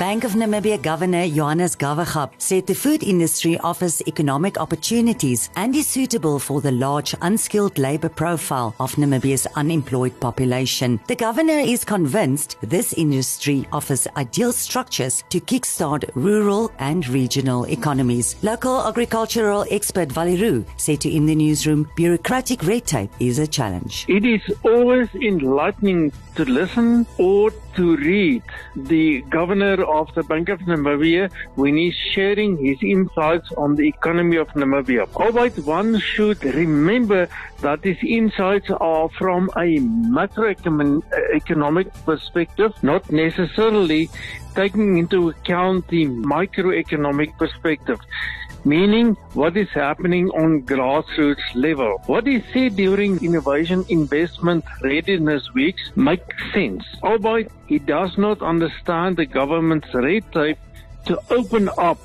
Bank of Namibia Governor Johannes !Gawaxab said the food industry offers economic opportunities and is suitable for the large unskilled labor profile of Namibia's unemployed population. The governor is convinced this industry offers ideal structures to kickstart rural and regional economies. Local agricultural expert Wallie Roux said to In the Newsroom, bureaucratic red tape is a challenge. It is always enlightening to listen or to read the governor of the Bank of Namibia when he's sharing his insights on the economy of Namibia. Albeit one should remember that his insights are from a macroeconomic perspective, not necessarily taking into account the microeconomic perspective meaning what is happening on grassroots level. What is said during Innovation Investment Readiness Weeks makes sense, albeit he does not understand the government's red tape to open up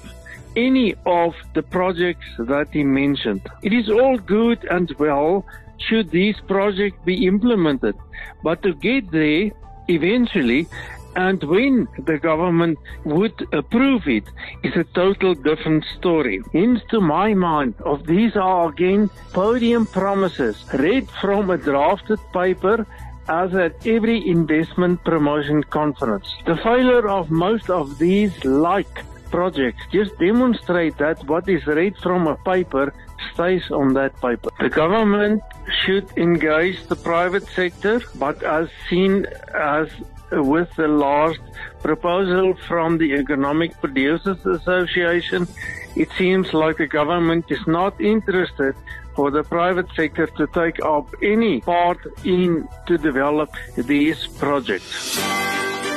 any of the projects that he mentioned. It is all good and well should these projects be implemented, but to get there, eventually and when the government would approve it is a total different story. Hence, to my mind, of these are again podium promises read from a drafted paper as at every investment promotion conference. The failure of most of these like projects just demonstrate that what is read from a paper stays on that paper. The government should engage the private sector, but as seen as with the last proposal from the Economic Producers Association, it seems like the government is not interested for the private sector to take up any part in to develop these projects.